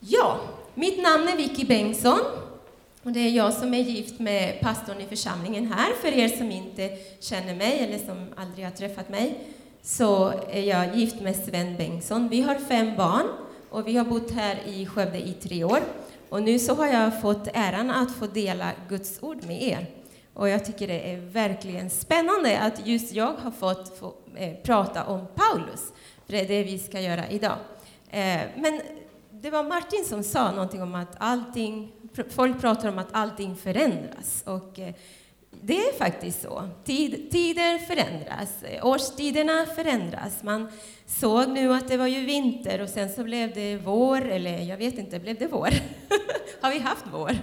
Ja, mitt namn är Vicky Bengtsson och det är jag som är gift med pastorn i församlingen här. För er som inte känner mig eller som aldrig har träffat mig så är jag gift med Sven Bengtsson. Vi har fem barn och vi har bott här i Skövde i tre år. Och nu så har jag fått äran att få dela Guds ord med er. Och jag tycker det är verkligen spännande att just jag har fått få, eh, prata om Paulus. För det är det vi ska göra idag. Eh, men det var Martin som sa någonting om att allting, folk pratar om att allting förändras. Och eh, det är faktiskt så. Tid, tider förändras, eh, årstiderna förändras. Man såg nu att det var ju vinter och sen så blev det vår, eller jag vet inte, blev det vår? Har vi haft vår?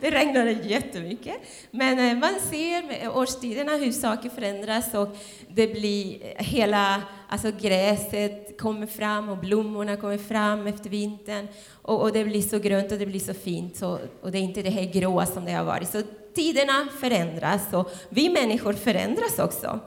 Det regnade jättemycket. Men eh, man ser med årstiderna hur saker förändras och det blir hela, alltså gräset kommer fram och blommorna kommer fram efter vintern och, och det blir så grönt och det blir så fint så, och det är inte det här gråa som det har varit. Så tiderna förändras och vi människor förändras också.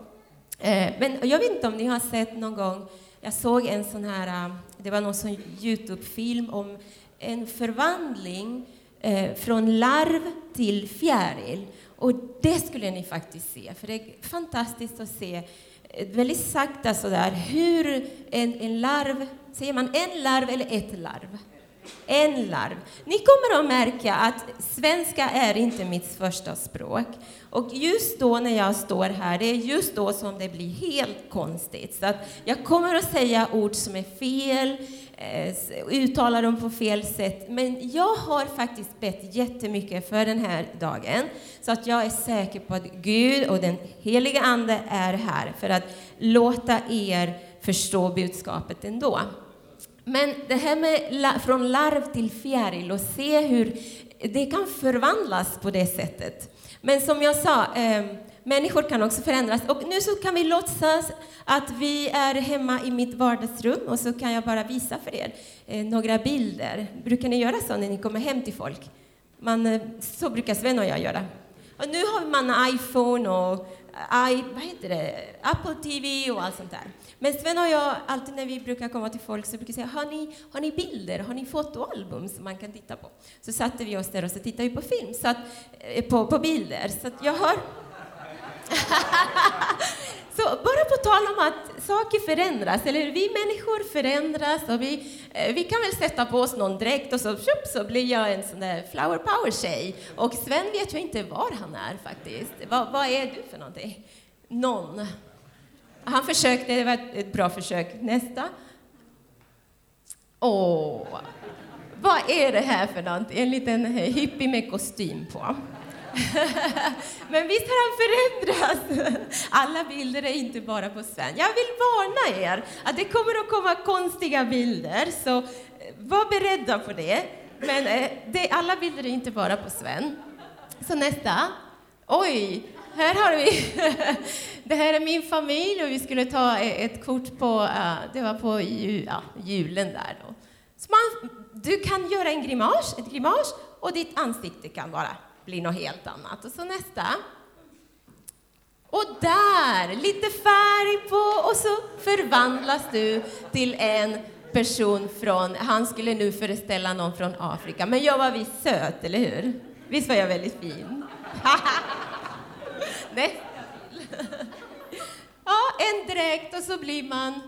Eh, men jag vet inte om ni har sett någon gång, jag såg en sån här, eh, det var någon sån Youtube-film om en förvandling eh, från larv till fjäril. Och det skulle ni faktiskt se, för det är fantastiskt att se Eh, väldigt sakta sådär hur en, en larv, säger man en larv eller ett larv? En larv. Ni kommer att märka att svenska är inte mitt första språk. Och just då när jag står här, det är just då som det blir helt konstigt. Så att jag kommer att säga ord som är fel, eh, uttala dem på fel sätt. Men jag har faktiskt bett jättemycket för den här dagen, så att jag är säker på att Gud och den heliga Ande är här för att låta er förstå budskapet ändå. Men det här med från larv till fjäril och se hur det kan förvandlas på det sättet. Men som jag sa, eh, människor kan också förändras. Och nu så kan vi låtsas att vi är hemma i mitt vardagsrum och så kan jag bara visa för er eh, några bilder. Brukar ni göra så när ni kommer hem till folk? Man, eh, så brukar Sven och jag göra. Och nu har man iPhone och I, vad heter det? Apple TV och allt sånt där. Men Sven och jag, alltid när vi brukar komma till folk så brukar vi säga, har ni, har ni bilder, har ni fotoalbum som man kan titta på? Så satte vi oss där och så tittade vi på film, så att, eh, på, på bilder. Så att jag har... så bara på tal om att saker förändras, eller vi människor förändras och vi, eh, vi kan väl sätta på oss någon dräkt och så, tjup, så blir jag en sån där flower power-tjej. Och Sven vet ju inte var han är faktiskt. Va, vad är du för någonting? Någon. Han försökte, det var ett bra försök. Nästa. Åh, vad är det här för något? En liten eh, hippie med kostym på. Men visst har han förändrats? Alla bilder är inte bara på Sven. Jag vill varna er att det kommer att komma konstiga bilder, så eh, var beredda på det. Men eh, det, alla bilder är inte bara på Sven. Så nästa. Oj, här har vi... Det här är min familj och vi skulle ta e- ett kort på, det var på julen där då. Så man, du kan göra en grimas, ett grimas och ditt ansikte kan bara bli något helt annat. Och så nästa. Och där, lite färg på och så förvandlas du till en person från, han skulle nu föreställa någon från Afrika, men jag var visst söt, eller hur? Visst var jag väldigt fin? det. Ja, en dräkt och så blir man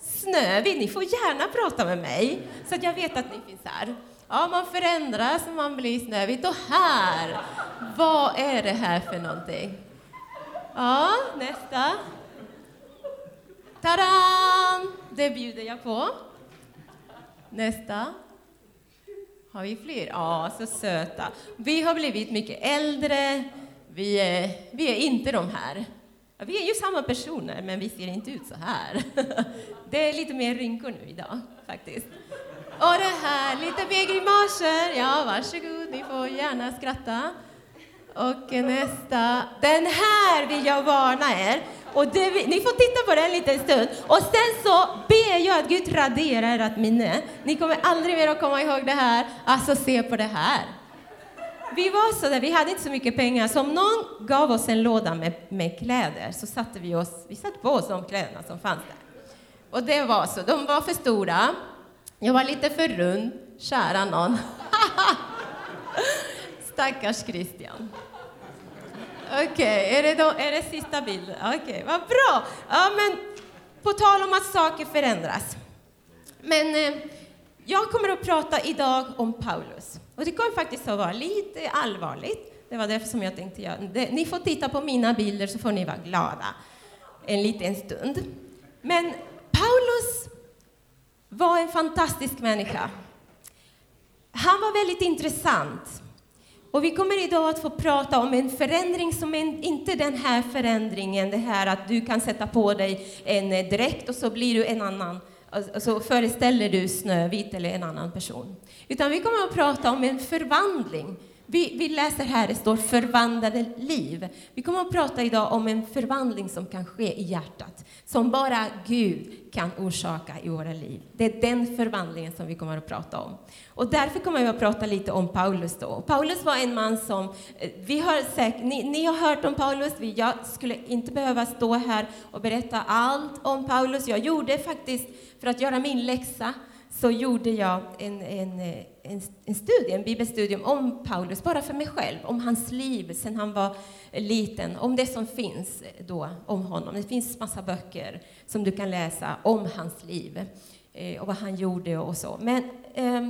snövit. Ni får gärna prata med mig så att jag vet att ni finns här. Ja, man förändras och man blir snövit. Och här, vad är det här för någonting? Ja, nästa. Taran! Det bjuder jag på. Nästa. Har vi fler? Ja, så söta. Vi har blivit mycket äldre. Vi är, vi är inte de här. Vi är ju samma personer, men vi ser inte ut så här. Det är lite mer rynkor nu idag, faktiskt. Och det här, lite mer grimaser. Ja, varsågod, ni får gärna skratta. Och nästa. Den här vill jag varna er. Och det, ni får titta på den en liten stund. Och sen så ber jag att Gud raderar ert minne. Ni kommer aldrig mer att komma ihåg det här. Alltså, se på det här vi var så där, vi hade inte så mycket pengar, så om någon gav oss en låda med, med kläder så satte vi oss, vi satte på oss de kläderna som fanns där. Och det var så, de var för stora. Jag var lite för rund, kära någon. Stackars Christian. Okej, okay, är, det är det sista bilden? Okej, okay, vad bra! Ja, men på tal om att saker förändras. Men eh, jag kommer att prata idag om Paulus. Och det kommer faktiskt att vara lite allvarligt. Det var därför som jag tänkte göra det. Ni får titta på mina bilder så får ni vara glada en liten stund. Men Paulus var en fantastisk människa. Han var väldigt intressant. Och vi kommer idag att få prata om en förändring som är inte den här förändringen, det här att du kan sätta på dig en dräkt och så blir du en annan, Alltså så föreställer du Snövit eller en annan person. Utan vi kommer att prata om en förvandling vi, vi, läser här, det står förvandlade liv. Vi kommer att prata idag om en förvandling som kan ske i hjärtat, som bara Gud kan orsaka i våra liv. Det är den förvandlingen som vi kommer att prata om. Och därför kommer vi att prata lite om Paulus då. Paulus var en man som, eh, vi har säkert, ni, ni har hört om Paulus, jag skulle inte behöva stå här och berätta allt om Paulus. Jag gjorde faktiskt, för att göra min läxa, så gjorde jag en, en, eh, en, en studie, en bibelstudium om Paulus, bara för mig själv, om hans liv sedan han var liten, om det som finns då om honom. Det finns massa böcker som du kan läsa om hans liv eh, och vad han gjorde och så. Men eh,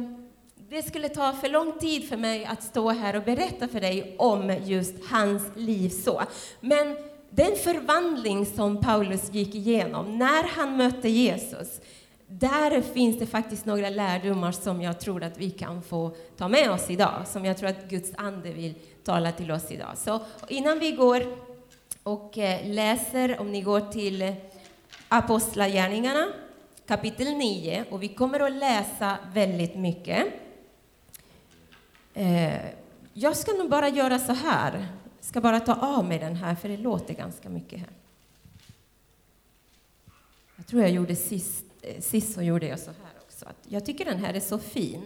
det skulle ta för lång tid för mig att stå här och berätta för dig om just hans liv så. Men den förvandling som Paulus gick igenom när han mötte Jesus, där finns det faktiskt några lärdomar som jag tror att vi kan få ta med oss idag, som jag tror att Guds ande vill tala till oss idag. Så innan vi går och eh, läser, om ni går till Apostlagärningarna kapitel 9, och vi kommer att läsa väldigt mycket. Eh, jag ska nog bara göra så här, jag ska bara ta av mig den här, för det låter ganska mycket här. Jag tror jag gjorde sist Eh, sist så gjorde jag så här också. Att jag tycker den här är så fin.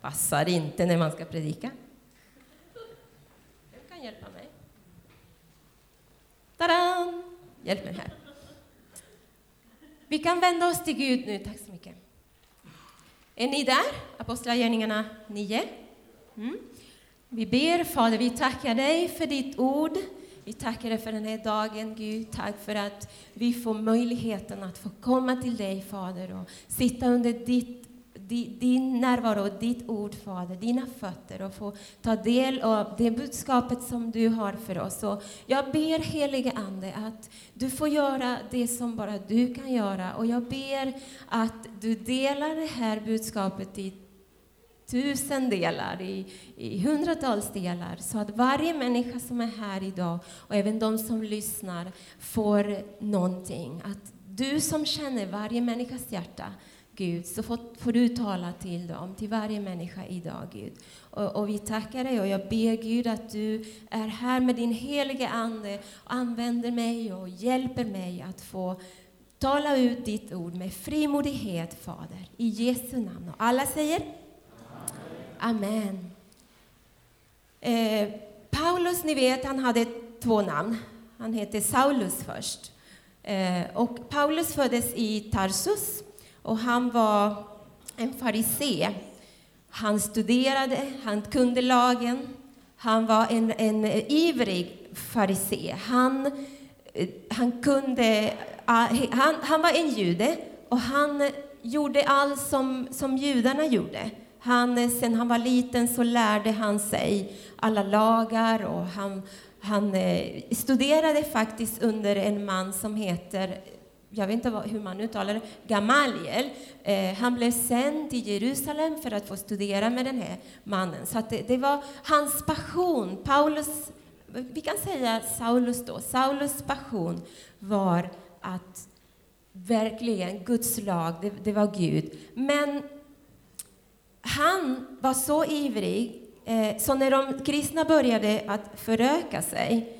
Passar inte när man ska predika. Vem kan hjälpa mig? Tadam! Hjälp mig här. Vi kan vända oss till Gud nu. Tack så mycket. Är ni där? Apostlagärningarna 9. Mm. Vi ber, Fader, vi tackar dig för ditt ord. Vi tackar dig för den här dagen, Gud. Tack för att vi får möjligheten att få komma till dig, Fader, och sitta under ditt, din närvaro och ditt ord, Fader, dina fötter och få ta del av det budskapet som du har för oss. Och jag ber, helige Ande, att du får göra det som bara du kan göra. Och jag ber att du delar det här budskapet i tusen delar, i, i hundratals delar, så att varje människa som är här idag och även de som lyssnar får någonting. Att du som känner varje människas hjärta, Gud, så får, får, du tala till dem, till varje människa idag, Gud. Och, och, vi tackar dig och jag ber Gud att du är här med din helige Ande och använder mig och hjälper mig att få tala ut ditt ord med frimodighet, Fader, i Jesu namn. Och alla säger Amen. Eh, Paulus, ni vet, han hade två namn. Han hette Saulus först. Eh, och Paulus föddes i Tarsus och han var en farisé. Han studerade, han kunde lagen. Han var en, en ivrig farisé. Han, eh, han, kunde, ah, han, han var en jude och han gjorde allt som, som judarna gjorde. Han, eh, sen han var liten så lärde han sig alla lagar och han, han eh, studerade faktiskt under en man som heter jag vet inte hur man uttalar det, Gamaliel. Eh, han blev sänd till Jerusalem för att få studera med den här mannen. Så det, det, var hans passion. Paulus, vi kan säga Saulus då, Saulus passion var att verkligen, Guds lag, det, det var Gud. Men han var så ivrig, eh, så när de kristna började att föröka sig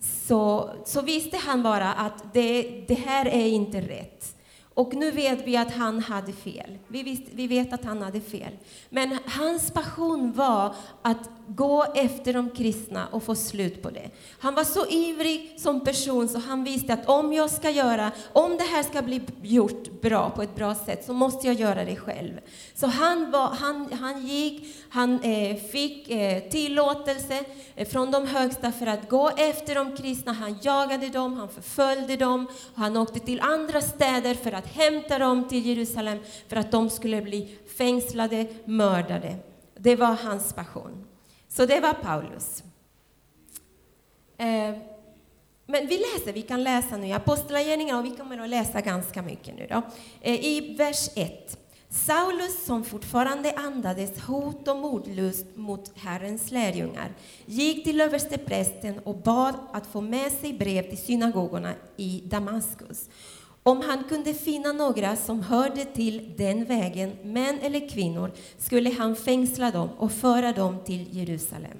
så, så visste han bara att det, det här är inte rätt. Och nu vet vi att han hade fel. Vi, visst, vi vet att han hade fel. Men hans passion var att gå efter de kristna och få slut på det. Han var så ivrig som person så han visste att om jag ska göra, om det här ska bli gjort bra på ett bra sätt så måste jag göra det själv. Så han, var, han, han gick, han eh, fick eh, tillåtelse eh, från de högsta för att gå efter de kristna. Han jagade dem, han förföljde dem, han åkte till andra städer för att hämta dem till Jerusalem för att de skulle bli fängslade, mördade. Det var hans passion. Så det var Paulus. Eh, men vi läser, vi kan läsa nu i Apostlagärningarna och vi kommer att läsa ganska mycket nu då. Eh, I vers 1. Saulus, som fortfarande andades hot och mordlust mot Herrens lärjungar, gick till översteprästen och bad att få med sig brev till synagogorna i Damaskus. Om han kunde finna några som hörde till den vägen, män eller kvinnor, skulle han fängsla dem och föra dem till Jerusalem.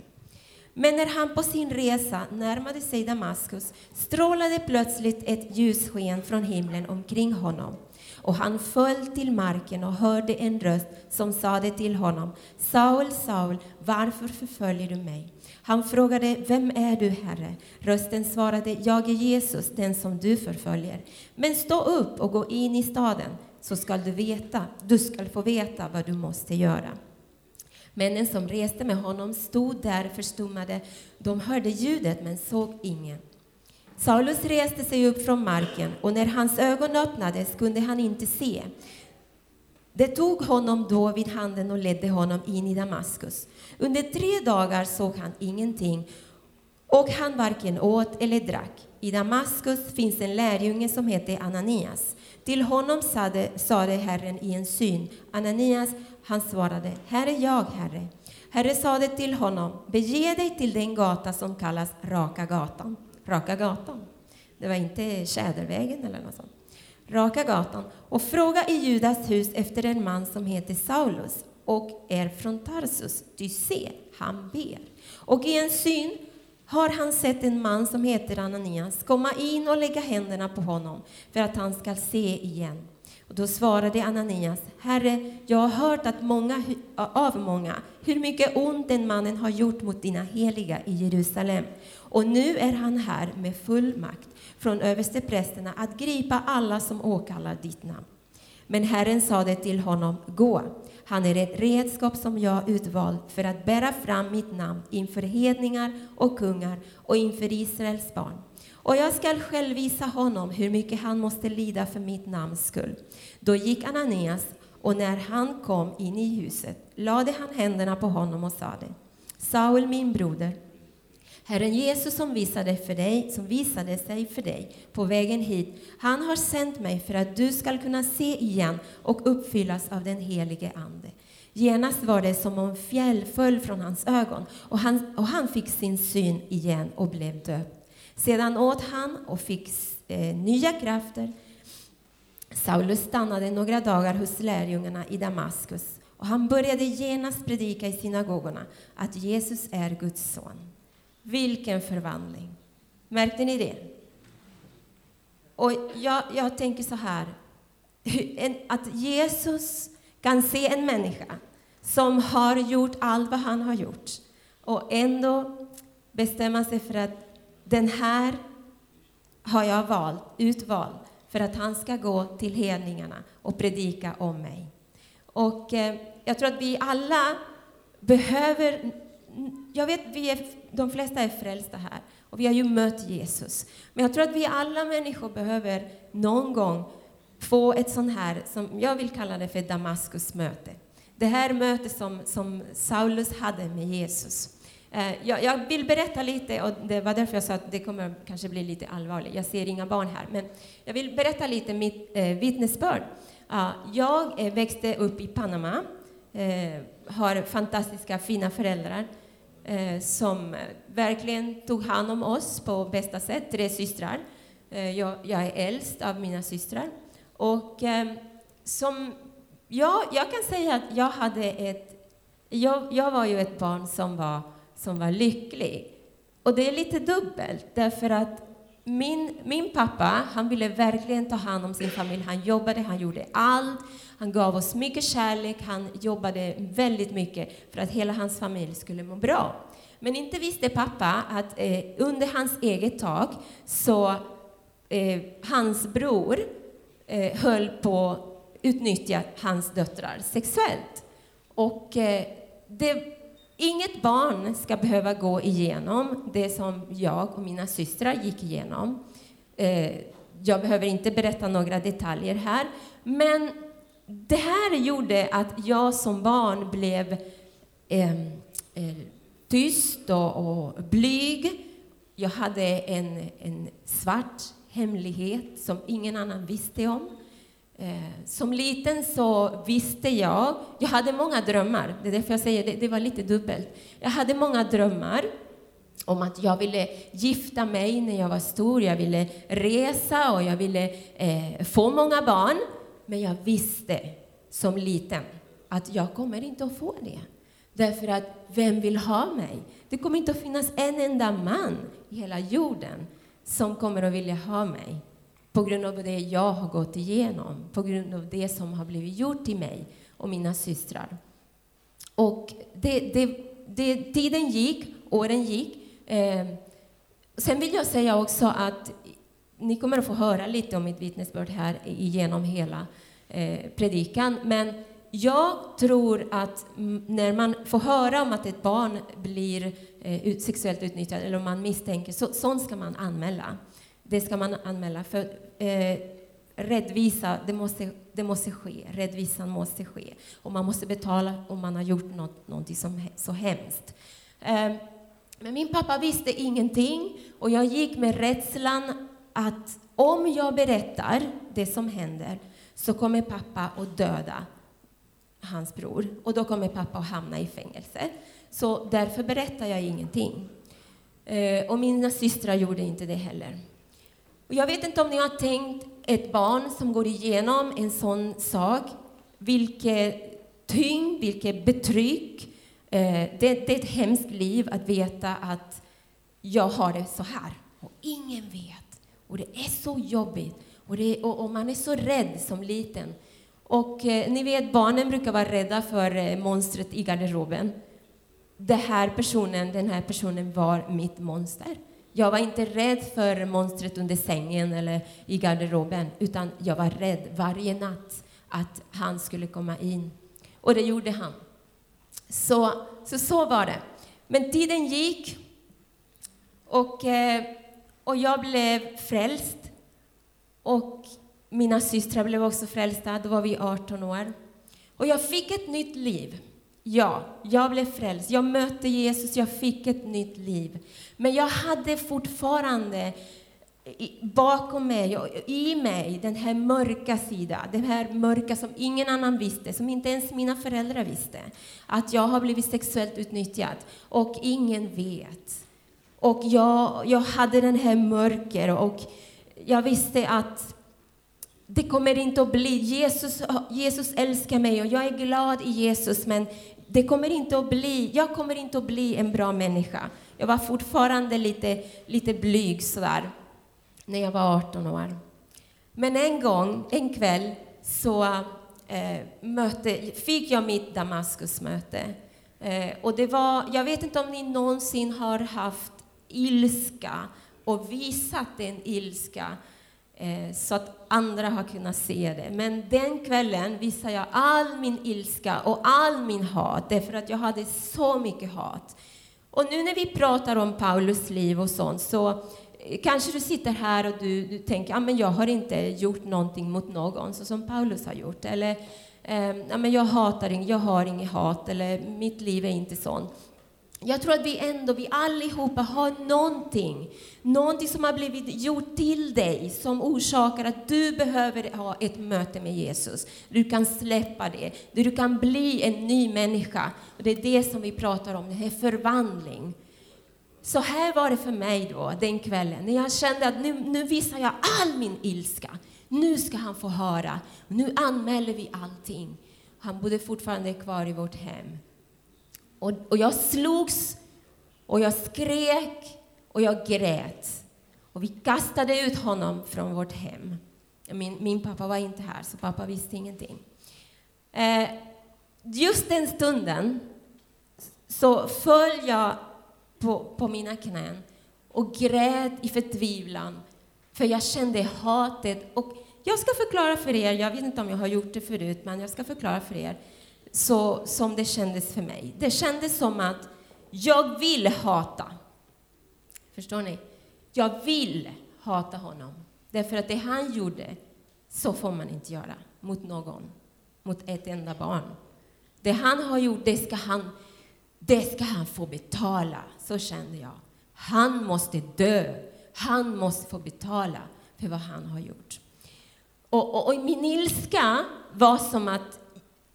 Men när han på sin resa närmade sig Damaskus strålade plötsligt ett ljussken från himlen omkring honom. Och han föll till marken och hörde en röst som sade till honom, Saul, Saul, varför förföljer du mig? Han frågade, vem är du, Herre? Rösten svarade, jag är Jesus, den som du förföljer. Men stå upp och gå in i staden, så skall du veta, du skall få veta vad du måste göra. Männen som reste med honom stod där förstummade. De hörde ljudet men såg ingen. Saulus reste sig upp från marken och när hans ögon öppnades kunde han inte se. Det tog honom då vid handen och ledde honom in i Damaskus. Under tre dagar såg han ingenting och han varken åt eller drack. I Damaskus finns en lärjunge som heter Ananias. Till honom sade, sade Herren i en syn, Ananias, han svarade, här är jag, Herre. Herre sade till honom, bege dig till den gata som kallas Raka gatan. Raka gatan. Det var inte Tjädervägen eller något sånt. Raka gatan och fråga i Judas hus efter en man som heter Saulus och är från Tarsus. Du ser, han ber. Och i en syn har han sett en man som heter Ananias komma in och lägga händerna på honom för att han ska se igen. Och då svarade Ananias, Herre, jag har hört att många, av många hur mycket ont den mannen har gjort mot dina heliga i Jerusalem. Och nu är han här med full makt från översteprästerna att gripa alla som åkallar ditt namn. Men Herren sade till honom, gå, han är ett redskap som jag utvalt för att bära fram mitt namn inför hedningar och kungar och inför Israels barn. Och jag skall själv visa honom hur mycket han måste lida för mitt namns skull. Då gick Ananias, och när han kom in i huset lade han händerna på honom och sade, Saul, min broder, Herren Jesus som visade, för dig, som visade sig för dig på vägen hit, han har sänt mig för att du skall kunna se igen och uppfyllas av den helige Ande. Genast var det som om fjäll föll från hans ögon och han, och han fick sin syn igen och blev döpt. Sedan åt han och fick eh, nya krafter. Saulus stannade några dagar hos lärjungarna i Damaskus och han började genast predika i synagogorna att Jesus är Guds son. Vilken förvandling! Märkte ni det? Och jag, jag tänker så här, att Jesus kan se en människa som har gjort allt vad han har gjort och ändå bestämma sig för att den här har jag valt, utvald för att han ska gå till hedningarna och predika om mig. Och eh, jag tror att vi alla behöver jag vet, vi är, de flesta är frälsta här och vi har ju mött Jesus. Men jag tror att vi alla människor behöver någon gång få ett sånt här, som jag vill kalla det för Damaskusmöte. Det här mötet som, som Saulus hade med Jesus. Eh, jag, jag, vill berätta lite, och det var därför jag sa att det kommer kanske bli lite allvarligt. Jag ser inga barn här, men jag vill berätta lite mitt eh, vittnesbörd. Uh, jag eh, växte upp i Panama, eh, har fantastiska, fina föräldrar eh, Eh, som verkligen tog hand om oss på bästa sätt, tre systrar. Eh, jag, jag, är äldst av mina systrar. Och eh, som, ja, jag kan säga att jag hade ett... Jag, jag var ju ett barn som var, som var lycklig. Och det är lite dubbelt, därför att min, min pappa, han ville verkligen ta hand om sin familj. Han jobbade, han gjorde allt. Han gav oss mycket kärlek, han jobbade väldigt mycket för att hela hans familj skulle må bra. Men inte visste pappa att eh, under hans eget tak så eh, hans bror eh, höll på att utnyttja hans döttrar sexuellt. Och eh, det, inget barn ska behöva gå igenom det som jag och mina systrar gick igenom. Eh, jag behöver inte berätta några detaljer här, men det här gjorde att jag som barn blev eh, eh, tyst och, och blyg. Jag hade en, en svart hemlighet som ingen annan visste om. Eh, som liten så visste jag, jag hade många drömmar, det är därför jag säger det, det var lite dubbelt. Jag hade många drömmar om att jag ville gifta mig när jag var stor, jag ville resa och jag ville eh, få många barn. Men jag visste som liten att jag kommer inte att få det. Därför att vem vill ha mig? Det kommer inte att finnas en enda man i hela jorden som kommer att vilja ha mig på grund av det jag har gått igenom, på grund av det som har blivit gjort till mig och mina systrar. Och det, det, det, tiden gick, åren gick. Eh, sen vill jag säga också att ni kommer att få höra lite om mitt vittnesbörd här igenom hela eh, predikan, men jag tror att när man får höra om att ett barn blir eh, sexuellt utnyttjat eller om man misstänker, så, sånt ska man anmäla. Det ska man anmäla. För eh, rättvisa, det måste, det måste ske. Rättvisan måste ske. Och man måste betala om man har gjort något, något som, så hemskt. Eh, men min pappa visste ingenting och jag gick med rädslan att om jag berättar det som händer så kommer pappa att döda hans bror och då kommer pappa att hamna i fängelse. Så därför berättar jag ingenting. Eh, och mina systrar gjorde inte det heller. Och jag vet inte om ni har tänkt ett barn som går igenom en sån sak, vilket tyngd, vilket betryck. Eh, det, det är ett hemskt liv att veta att jag har det så här och ingen vet. Och det är så jobbigt och, det, och, och man är så rädd som liten. Och eh, ni vet, barnen brukar vara rädda för eh, monstret i garderoben. Den här personen, den här personen var mitt monster. Jag var inte rädd för monstret under sängen eller i garderoben, utan jag var rädd varje natt att han skulle komma in. Och det gjorde han. Så så, så var det. Men tiden gick och, eh, och jag blev frälst. Och mina systrar blev också frälsta. Då var vi 18 år. Och jag fick ett nytt liv. Ja, jag blev frälst. Jag mötte Jesus, jag fick ett nytt liv. Men jag hade fortfarande bakom mig och i mig den här mörka sidan, den här mörka som ingen annan visste, som inte ens mina föräldrar visste. Att jag har blivit sexuellt utnyttjad och ingen vet. Och jag, jag hade den här mörker och jag visste att det kommer inte att bli, Jesus, Jesus älskar mig och jag är glad i Jesus, men det kommer inte att bli, jag kommer inte att bli en bra människa. Jag var fortfarande lite, lite blyg sådär, när jag var 18 år. Men en gång, en kväll, så eh, möte, fick jag mitt Damaskusmöte. Eh, och det var, jag vet inte om ni någonsin har haft ilska och visat den ilska Eh, så att andra har kunnat se det. Men den kvällen visade jag all min ilska och all min hat, därför att jag hade så mycket hat. Och nu när vi pratar om Paulus liv och sånt, så eh, kanske du sitter här och du, du tänker, att ah, jag har inte gjort någonting mot någon, så som Paulus har gjort. Eller, eh, ah, men jag hatar inget, jag har inget hat, eller mitt liv är inte sånt. Jag tror att vi ändå, vi allihopa har någonting, någonting som har blivit gjort till dig som orsakar att du behöver ha ett möte med Jesus. Du kan släppa det, du kan bli en ny människa. Och det är det som vi pratar om, det här förvandling. Så här var det för mig då, den kvällen, när jag kände att nu, nu visar jag all min ilska. Nu ska han få höra. Nu anmäler vi allting. Han bodde fortfarande kvar i vårt hem. Och, och jag slogs och jag skrek och jag grät. Och vi kastade ut honom från vårt hem. Min, min pappa var inte här, så pappa visste ingenting. Eh, just den stunden så föll jag på, på mina knän och grät i förtvivlan, för jag kände hatet. Och jag ska förklara för er, jag vet inte om jag har gjort det förut, men jag ska förklara för er så som det kändes för mig. Det kändes som att jag vill hata. Förstår ni? Jag vill hata honom. Därför att det han gjorde, så får man inte göra mot någon, mot ett enda barn. Det han har gjort, det ska han, det ska han få betala. Så kände jag. Han måste dö. Han måste få betala för vad han har gjort. Och, och, och min ilska var som att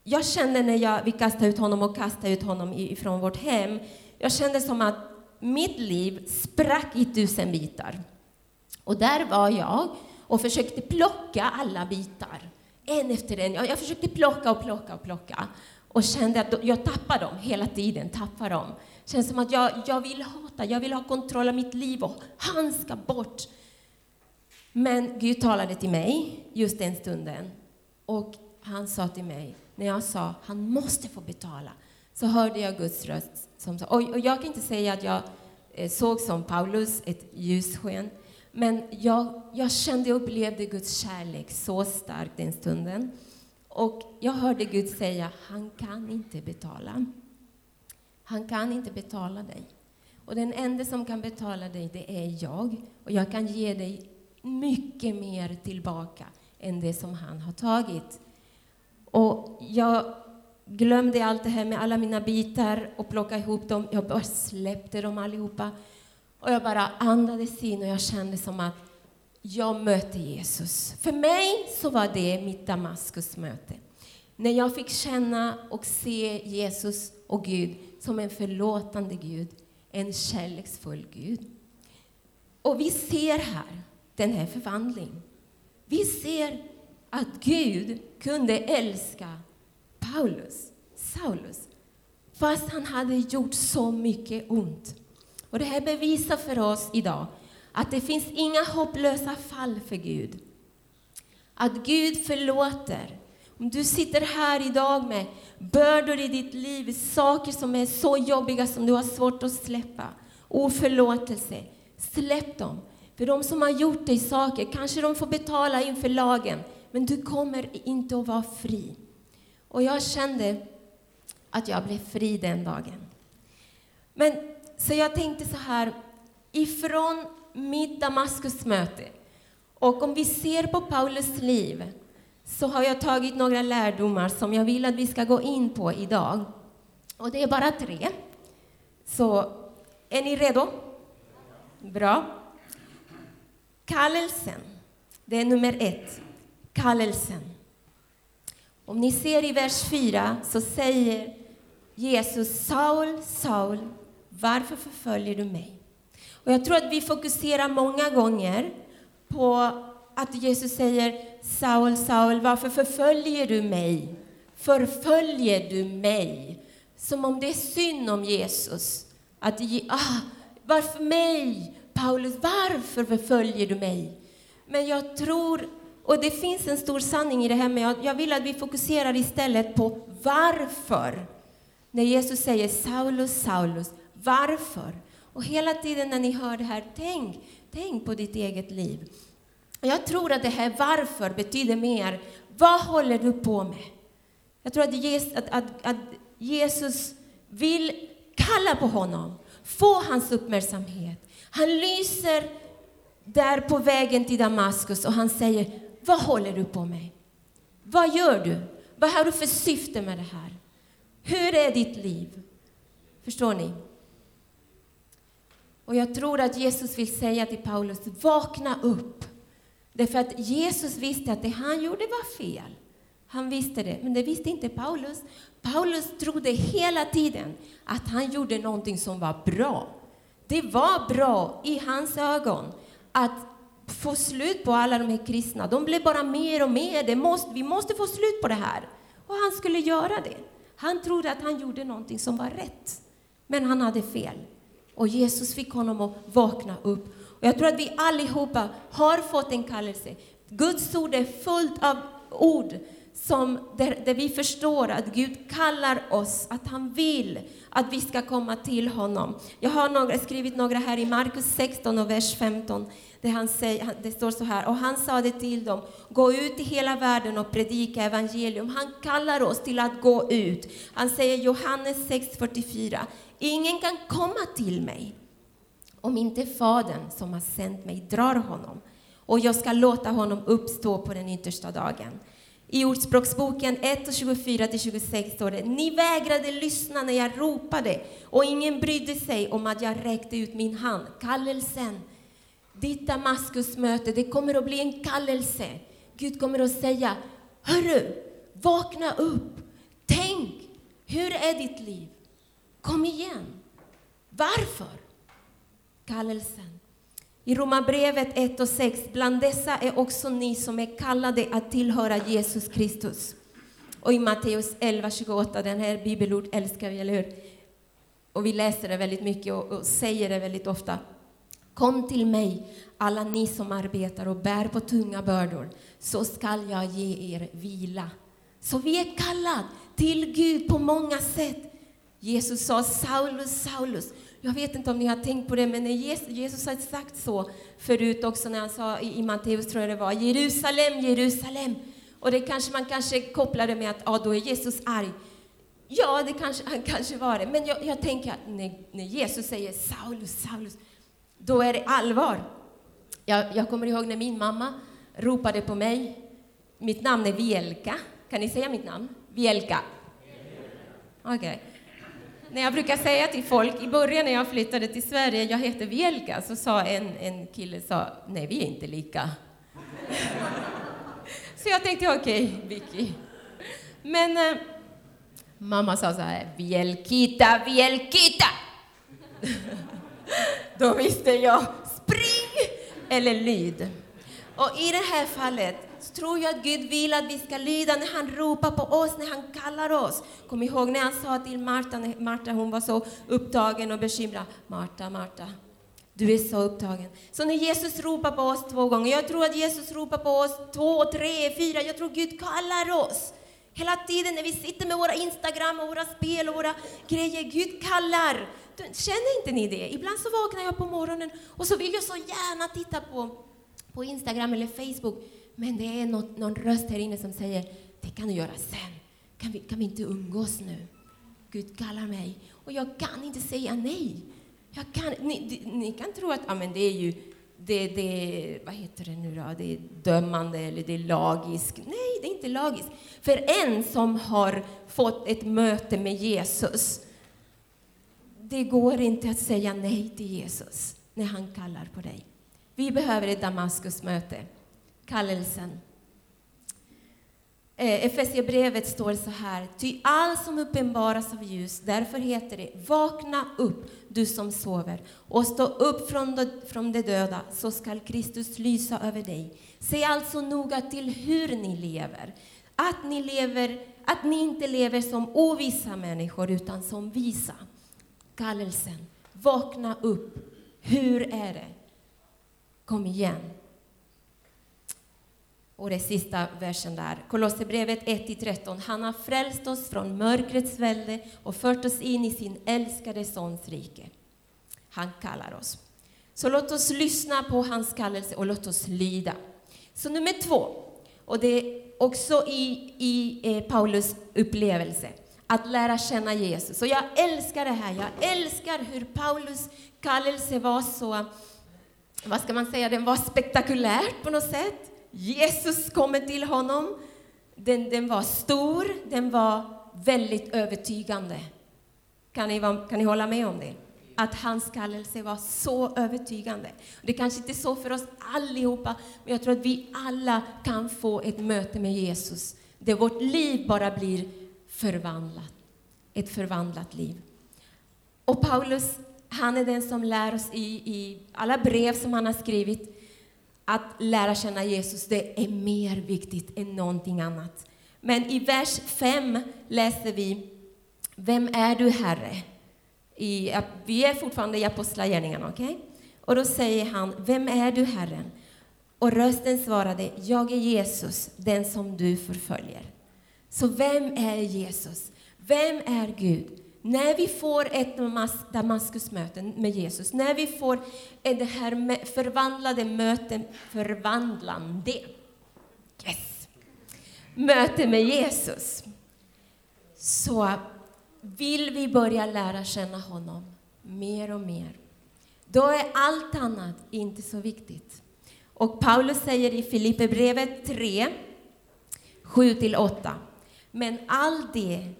jag kände när jag, vi kastade ut honom och kastade ut honom ifrån vårt hem, jag kände som att mitt liv sprack i tusen bitar. Och där var jag och försökte plocka alla bitar, en efter en. Jag, försökte plocka och plocka och plocka och kände att jag tappade dem hela tiden. Tappade dem. Känns som att jag, jag vill hata, jag vill ha kontroll av mitt liv och han ska bort. Men Gud talade till mig just den stunden och han sa till mig, när jag sa han måste få betala, så hörde jag Guds röst som sa, och, och jag kan inte säga att jag eh, såg som Paulus ett ljussken, men jag, jag kände och upplevde Guds kärlek så starkt den stunden. Och jag hörde Gud säga, han kan inte betala. Han kan inte betala dig. Och den enda som kan betala dig, det är jag. Och jag kan ge dig mycket mer tillbaka än det som han har tagit. Och jag glömde allt det här med alla mina bitar och plockade ihop dem. Jag bara släppte dem allihopa. Och jag bara andades in och jag kände som att jag mötte Jesus. För mig så var det mitt Damaskusmöte. När jag fick känna och se Jesus och Gud som en förlåtande Gud, en kärleksfull Gud. Och vi ser här den här förvandlingen. Vi ser att Gud kunde älska Paulus, Saulus, fast han hade gjort så mycket ont. Och det här bevisar för oss idag att det finns inga hopplösa fall för Gud. Att Gud förlåter. Om du sitter här idag med bördor i ditt liv, saker som är så jobbiga som du har svårt att släppa, oförlåtelse, släpp dem. För de som har gjort dig saker, kanske de får betala inför lagen, men du kommer inte att vara fri. Och jag kände att jag blev fri den dagen. Men så jag tänkte så här, ifrån mitt Damaskusmöte, och om vi ser på Paulus liv, så har jag tagit några lärdomar som jag vill att vi ska gå in på idag. Och det är bara tre. Så är ni redo? Bra. Kallelsen, det är nummer ett. Kallelsen. Om ni ser i vers 4 så säger Jesus Saul, Saul, varför förföljer du mig? Och jag tror att vi fokuserar många gånger på att Jesus säger Saul, Saul, varför förföljer du mig? Förföljer du mig? Som om det är synd om Jesus. Att, ah, varför mig? Paulus, varför förföljer du mig? Men jag tror, och det finns en stor sanning i det här, men jag vill att vi fokuserar istället på varför. När Jesus säger Saulus, Saulus, varför? Och hela tiden när ni hör det här, tänk, tänk på ditt eget liv. Jag tror att det här varför betyder mer, vad håller du på med? Jag tror att Jesus, att, att, att Jesus vill kalla på honom, få hans uppmärksamhet. Han lyser där på vägen till Damaskus och han säger, vad håller du på med? Vad gör du? Vad har du för syfte med det här? Hur är ditt liv? Förstår ni? Och jag tror att Jesus vill säga till Paulus, vakna upp. Därför att Jesus visste att det han gjorde var fel. Han visste det, men det visste inte Paulus. Paulus trodde hela tiden att han gjorde någonting som var bra. Det var bra i hans ögon att få slut på alla de här kristna. De blev bara mer och mer. Det måste, vi måste få slut på det här. Och han skulle göra det. Han trodde att han gjorde någonting som var rätt. Men han hade fel. Och Jesus fick honom att vakna upp. Och jag tror att vi allihopa har fått en kallelse. Guds ord är fullt av ord som, där, där vi förstår att Gud kallar oss, att han vill att vi ska komma till honom. Jag har några, skrivit några här i Markus 16 och vers 15. Där han säger, det står så här, och han sade till dem, gå ut i hela världen och predika evangelium. Han kallar oss till att gå ut. Han säger Johannes 6.44, ingen kan komma till mig om inte Fadern som har sänt mig drar honom, och jag ska låta honom uppstå på den yttersta dagen. I Ordspråksboken 1 24-26 står det, ni vägrade lyssna när jag ropade och ingen brydde sig om att jag räckte ut min hand. Kallelsen, ditt Damaskusmöte, det kommer att bli en kallelse. Gud kommer att säga, hörru, vakna upp, tänk, hur är ditt liv? Kom igen. Varför? Kallelsen. I Romarbrevet 1 och 6, bland dessa är också ni som är kallade att tillhöra Jesus Kristus. Och i Matteus 11, 28, den här bibelord älskar vi, eller hur? Och vi läser det väldigt mycket och, och säger det väldigt ofta. Kom till mig, alla ni som arbetar och bär på tunga bördor, så skall jag ge er vila. Så vi är kallade till Gud på många sätt. Jesus sa Saulus, Saulus, jag vet inte om ni har tänkt på det, men när Jesus, Jesus har sagt så förut också när han sa i, i Matteus, tror jag det var, Jerusalem, Jerusalem. Och det kanske man kanske kopplar det med att ja, då är Jesus arg. Ja, det kanske han kanske var det. Men jag, jag tänker att när, när, Jesus säger Saulus, Saulus, då är det allvar. Jag, jag kommer ihåg när min mamma ropade på mig. Mitt namn är Vielka. Kan ni säga mitt namn? Vielka. Okej. Okay när jag brukar säga till folk, i början när jag flyttade till Sverige, jag heter Vielka, så sa en, en kille, sa, nej vi är inte lika. så jag tänkte, okej, okay, Vicky. Men eh, mamma sa så här, Vielkita, Vielkita! Då visste jag, spring eller lyd. Och i det här fallet tror jag att Gud vill att vi ska lyda när han ropar på oss, när han kallar oss. Kom ihåg när han sa till Marta, när Marta hon var så upptagen och bekymrad. Marta, Marta, du är så upptagen. Så när Jesus ropar på oss två gånger, jag tror att Jesus ropar på oss två, tre, fyra, jag tror Gud kallar oss. Hela tiden när vi sitter med våra Instagram och våra spel och våra grejer, Gud kallar. Känner inte ni det? Ibland så vaknar jag på morgonen och så vill jag så gärna titta på, på Instagram eller Facebook. Men det är något, någon röst här inne som säger, det kan du göra sen. Kan vi, kan vi inte umgås nu? Gud kallar mig. Och jag kan inte säga nej. Jag kan, ni, ni kan tro att ja, men det är ju det, det, vad heter det nu då? Det är dömande eller det är lagiskt. Nej, det är inte lagiskt. För en som har fått ett möte med Jesus, det går inte att säga nej till Jesus när han kallar på dig. Vi behöver ett Damaskusmöte kallelsen. Eh, Efesierbrevet står så här, ty allt som uppenbaras av ljus, därför heter det, vakna upp, du som sover, och stå upp från de, från de döda, så skall Kristus lysa över dig. Se alltså noga till hur ni lever, att ni, lever, att ni inte lever som ovissa människor, utan som visa. Kallelsen, vakna upp, hur är det? Kom igen. Och det sista versen där, Kolosserbrevet 1-13. Han har frälst oss från mörkrets välde och fört oss in i sin älskade Sons rike. Han kallar oss. Så låt oss lyssna på hans kallelse och låt oss lyda. Så nummer två, och det är också i, i eh, Paulus upplevelse, att lära känna Jesus. Och jag älskar det här, jag älskar hur Paulus kallelse var så, vad ska man säga, den var spektakulärt på något sätt. Jesus kommer till honom. Den, den var stor, den var väldigt övertygande. Kan ni, kan ni hålla med om det? Att hans kallelse var så övertygande. Det är kanske inte är så för oss allihopa, men jag tror att vi alla kan få ett möte med Jesus, där vårt liv bara blir förvandlat. Ett förvandlat liv. Och Paulus, han är den som lär oss i, i alla brev som han har skrivit, att lära känna Jesus, det är mer viktigt än någonting annat. Men i vers 5 läser vi Vem är du, Herre? I, vi är fortfarande i Apostlagärningarna, okej? Okay? Och då säger han, vem är du Herren? Och rösten svarade, jag är Jesus, den som du förföljer. Så vem är Jesus? Vem är Gud? När vi får ett Damaskusmöte med Jesus, när vi får det här förvandlade mötet, förvandlande, yes, möte med Jesus, så vill vi börja lära känna honom mer och mer. Då är allt annat inte så viktigt. Och Paulus säger i Filipperbrevet 3, 7-8. Men allt det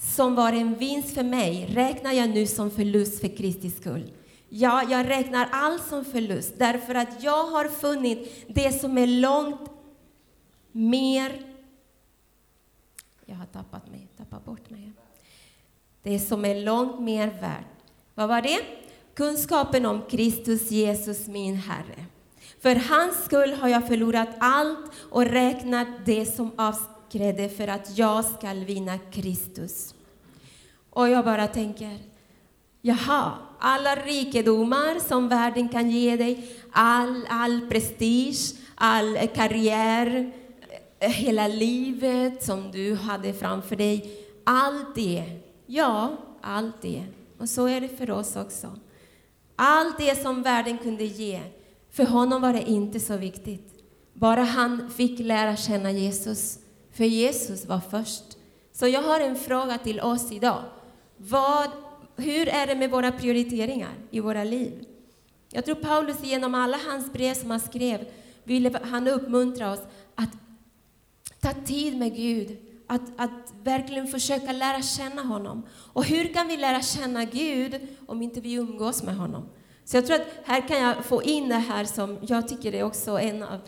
som var en vinst för mig räknar jag nu som förlust för Kristi skull. Ja, jag räknar allt som förlust därför att jag har funnit det som är långt mer... Jag har tappat mig, tappat bort mig. Det som är långt mer värt. Vad var det? Kunskapen om Kristus Jesus, min Herre. För hans skull har jag förlorat allt och räknat det som avskrädde för att jag skall vinna Kristus. Och jag bara tänker, jaha, alla rikedomar som världen kan ge dig, all, all prestige, all karriär, eh, hela livet som du hade framför dig, allt det, ja, allt det. Och så är det för oss också. Allt det som världen kunde ge, för honom var det inte så viktigt. Bara han fick lära känna Jesus, för Jesus var först. Så jag har en fråga till oss idag. Vad, hur är det med våra prioriteringar i våra liv? Jag tror Paulus genom alla hans brev som han skrev ville han uppmuntra oss att ta tid med Gud, att, att verkligen försöka lära känna honom. Och hur kan vi lära känna Gud om inte vi umgås med honom? Så jag tror att här kan jag få in det här som jag tycker är också en av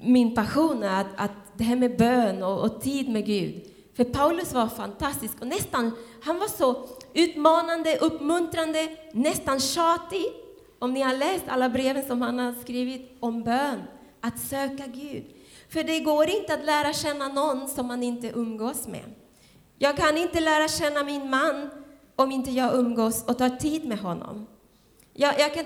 min passion, att, att det här med bön och, och tid med Gud. För Paulus var fantastisk och nästan, han var så utmanande, uppmuntrande, nästan tjatig. Om ni har läst alla breven som han har skrivit om bön, att söka Gud. För det går inte att lära känna någon som man inte umgås med. Jag kan inte lära känna min man om inte jag umgås och tar tid med honom. Jag, jag kan,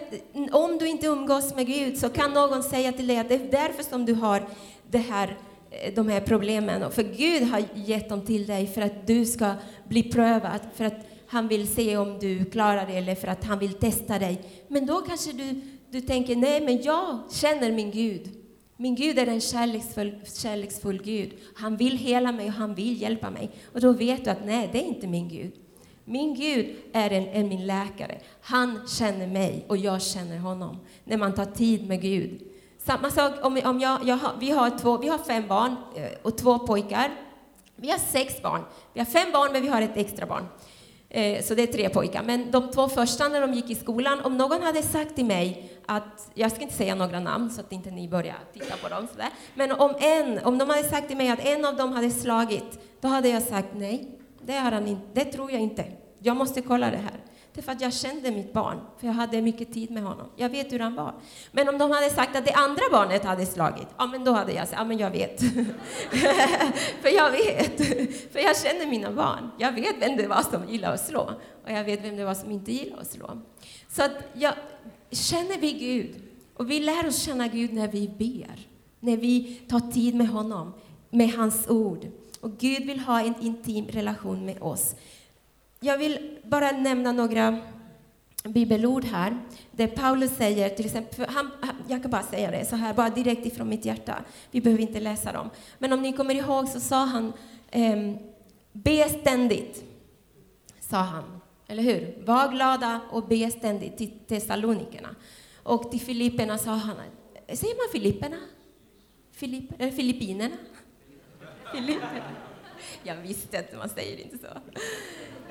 om du inte umgås med Gud så kan någon säga till dig att det är därför som du har det här, eh, de här problemen. För Gud har gett dem till dig för att du ska bli prövad, för att han vill se om du klarar det eller för att han vill testa dig. Men då kanske du, du tänker, nej men jag känner min Gud. Min Gud är en kärleksfull, kärleksfull Gud. Han vill hela mig och han vill hjälpa mig. Och då vet du att nej, det är inte min Gud. Min Gud är, en, är min läkare. Han känner mig och jag känner honom. När man tar tid med Gud. Samma sak om, om jag, jag har, vi, har två, vi har fem barn eh, och två pojkar. Vi har sex barn. Vi har fem barn, men vi har ett extra barn. Eh, så det är tre pojkar. Men de två första när de gick i skolan, om någon hade sagt till mig att, jag ska inte säga några namn så att inte ni börjar titta på dem sådär. Men om en, om de hade sagt till mig att en av dem hade slagit, då hade jag sagt nej, det, har han in, det tror jag inte. Jag måste kolla det här. Det är för att jag kände mitt barn, för jag hade mycket tid med honom. Jag vet hur han var. Men om de hade sagt att det andra barnet hade slagit, ja men då hade jag sagt, ja men jag vet. för jag vet. för jag känner mina barn. Jag vet vem det var som gillade att slå. Och jag vet vem det var som inte gillade att slå. Så att jag, känner vi Gud, och vi lär oss känna Gud när vi ber. När vi tar tid med honom, med hans ord. Och Gud vill ha en intim relation med oss. Jag vill bara nämna några bibelord här, där Paulus säger till exempel, han, jag kan bara säga det så här, bara direkt ifrån mitt hjärta. Vi behöver inte läsa dem. Men om ni kommer ihåg så sa han, eh, be ständigt, sa han. Eller hur? Var glada och be ständigt till Thessalonikerna. Och till Filipperna sa han, säger man Filipperna? Filipp, eller Filippinerna? Filipperna. Jag visste att man säger inte så.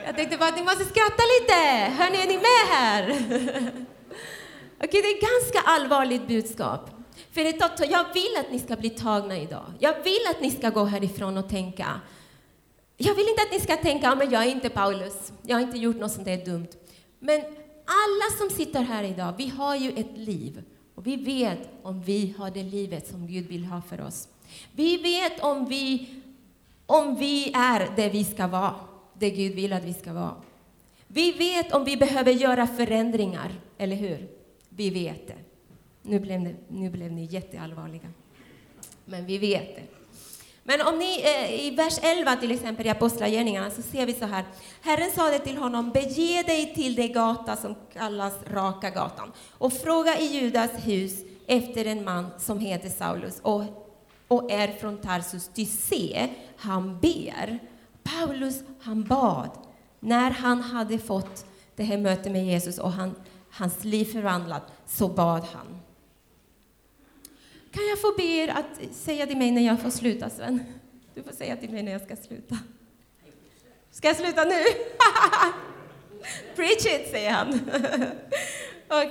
Jag tänkte bara att ni måste skratta lite. Hörni, är ni med här? Okej, det är ett ganska allvarligt budskap. För jag vill att ni ska bli tagna idag. Jag vill att ni ska gå härifrån och tänka. Jag vill inte att ni ska tänka, men jag är inte Paulus. Jag har inte gjort något sånt där dumt. Men alla som sitter här idag, vi har ju ett liv. Och vi vet om vi har det livet som Gud vill ha för oss. Vi vet om vi, om vi är det vi ska vara det Gud vill att vi ska vara. Vi vet om vi behöver göra förändringar, eller hur? Vi vet det. Nu blev, ni, nu blev ni jätteallvarliga. Men vi vet det. Men om ni, eh, i vers 11 till exempel i Apostlagärningarna så ser vi så här. Herren sade till honom, bege dig till den gata som kallas Raka gatan och fråga i Judas hus efter en man som heter Saulus och, och är från Tarsus, ty se, han ber. Paulus, han bad när han hade fått det här mötet med Jesus och han, hans liv förvandlat, så bad han. Kan jag få be er att säga till mig när jag får sluta, Sven? Du får säga till mig när jag ska sluta. Ska jag sluta nu? Preach it, säger han. Okej,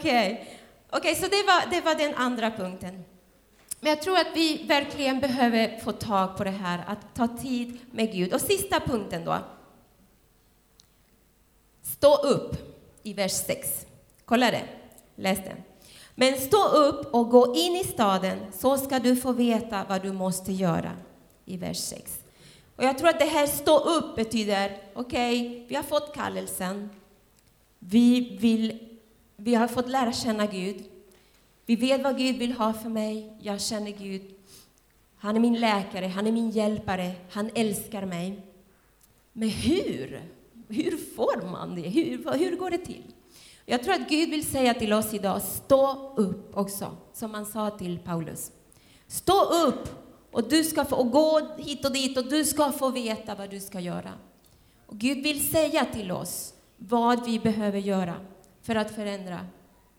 okay. okay, så det var, det var den andra punkten. Men jag tror att vi verkligen behöver få tag på det här, att ta tid med Gud. Och sista punkten då. Stå upp i vers 6. Kolla det. Läs den. Men stå upp och gå in i staden, så ska du få veta vad du måste göra. I vers 6. Och jag tror att det här stå upp betyder, okej, okay, vi har fått kallelsen. Vi, vill, vi har fått lära känna Gud. Vi vet vad Gud vill ha för mig. Jag känner Gud. Han är min läkare, han är min hjälpare, han älskar mig. Men hur? Hur får man det? Hur, hur går det till? Jag tror att Gud vill säga till oss idag, stå upp också, som han sa till Paulus. Stå upp och du ska få och gå hit och dit och du ska få veta vad du ska göra. Och Gud vill säga till oss vad vi behöver göra för att förändra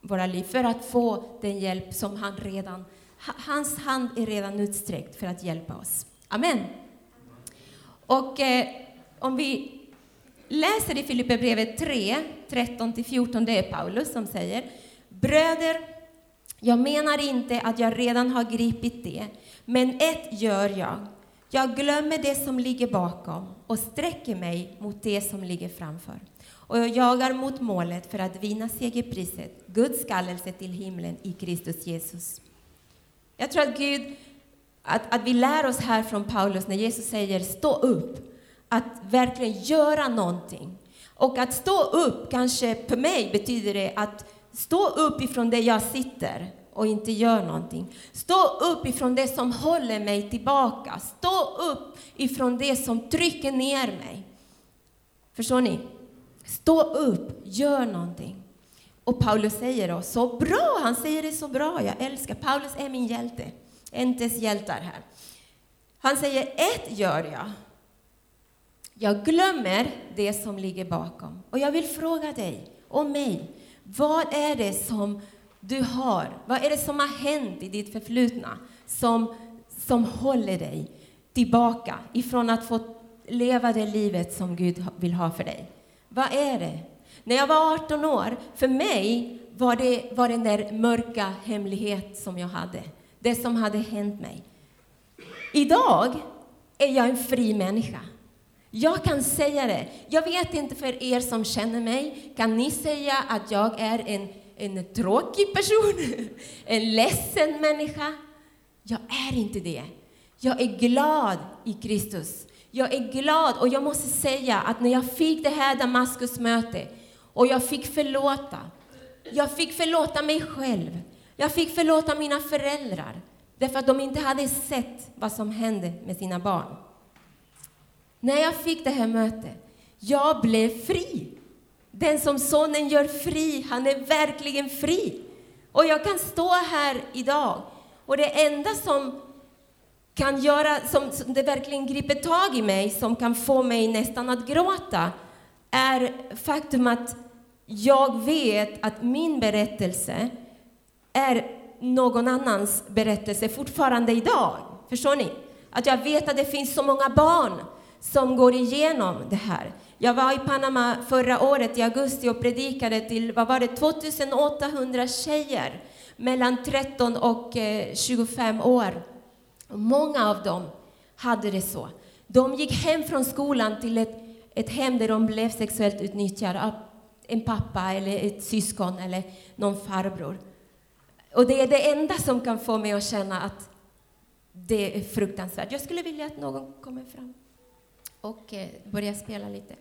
våra liv, för att få den hjälp som han redan, hans hand är redan utsträckt för att hjälpa oss. Amen. Och eh, om vi läser i Filipperbrevet 3, 13-14, det är Paulus som säger Bröder, jag menar inte att jag redan har gripit det, men ett gör jag. Jag glömmer det som ligger bakom och sträcker mig mot det som ligger framför. Och jag jagar mot målet för att vinna segerpriset, Guds kallelse till himlen i Kristus Jesus. Jag tror att Gud, att, att vi lär oss här från Paulus när Jesus säger stå upp, att verkligen göra någonting. Och att stå upp, kanske för mig betyder det att stå upp ifrån det jag sitter och inte gör någonting. Stå upp ifrån det som håller mig tillbaka. Stå upp ifrån det som trycker ner mig. Förstår ni? Stå upp, gör någonting. Och Paulus säger då, så bra, han säger det så bra, jag älskar, Paulus är min hjälte, Entes hjältar här. Han säger, ett gör jag, jag glömmer det som ligger bakom. Och jag vill fråga dig och mig, vad är det som du har? Vad är det som har hänt i ditt förflutna som, som håller dig tillbaka ifrån att få leva det livet som Gud vill ha för dig? Vad är det? När jag var 18 år, för mig var det var den där mörka hemlighet som jag hade, det som hade hänt mig. Idag är jag en fri människa. Jag kan säga det. Jag vet inte för er som känner mig, kan ni säga att jag är en, en tråkig person? En ledsen människa? Jag är inte det. Jag är glad i Kristus. Jag är glad och jag måste säga att när jag fick det här Damaskusmötet och jag fick förlåta, jag fick förlåta mig själv. Jag fick förlåta mina föräldrar därför att de inte hade sett vad som hände med sina barn. När jag fick det här mötet, jag blev fri. Den som Sonen gör fri, han är verkligen fri. Och jag kan stå här idag och det enda som kan göra, som, som det verkligen griper tag i mig, som kan få mig nästan att gråta, är faktum att jag vet att min berättelse är någon annans berättelse fortfarande idag. Förstår ni? Att jag vet att det finns så många barn som går igenom det här. Jag var i Panama förra året i augusti och predikade till, vad var det, 2800 tjejer mellan 13 och eh, 25 år. Många av dem hade det så. De gick hem från skolan till ett, ett hem där de blev sexuellt utnyttjade av en pappa eller ett syskon eller någon farbror. Och det är det enda som kan få mig att känna att det är fruktansvärt. Jag skulle vilja att någon kommer fram och eh, börjar spela lite.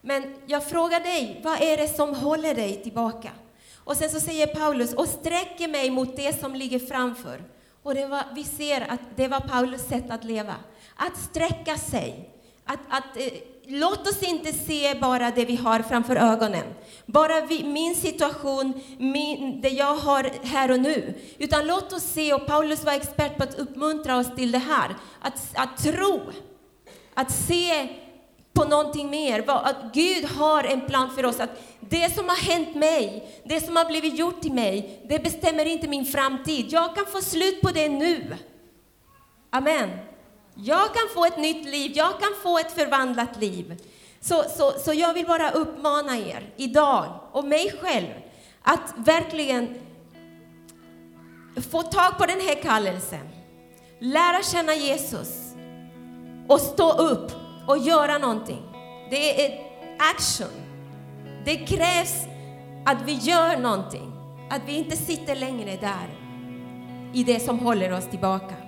Men jag frågar dig, vad är det som håller dig tillbaka? Och sen så säger Paulus, och sträcker mig mot det som ligger framför. Och det var, vi ser att det var Paulus sätt att leva. Att sträcka sig. Att, att, eh, låt oss inte se bara det vi har framför ögonen. Bara vi, min situation, min, det jag har här och nu. Utan låt oss se, och Paulus var expert på att uppmuntra oss till det här. Att, att tro. Att se på någonting mer. Att Gud har en plan för oss. Att det som har hänt mig, det som har blivit gjort i mig, det bestämmer inte min framtid. Jag kan få slut på det nu. Amen. Jag kan få ett nytt liv, jag kan få ett förvandlat liv. Så, så, så jag vill bara uppmana er idag, och mig själv, att verkligen få tag på den här kallelsen. Lära känna Jesus och stå upp och göra någonting. Det är action. Det krävs att vi gör någonting, att vi inte sitter längre där i det som håller oss tillbaka.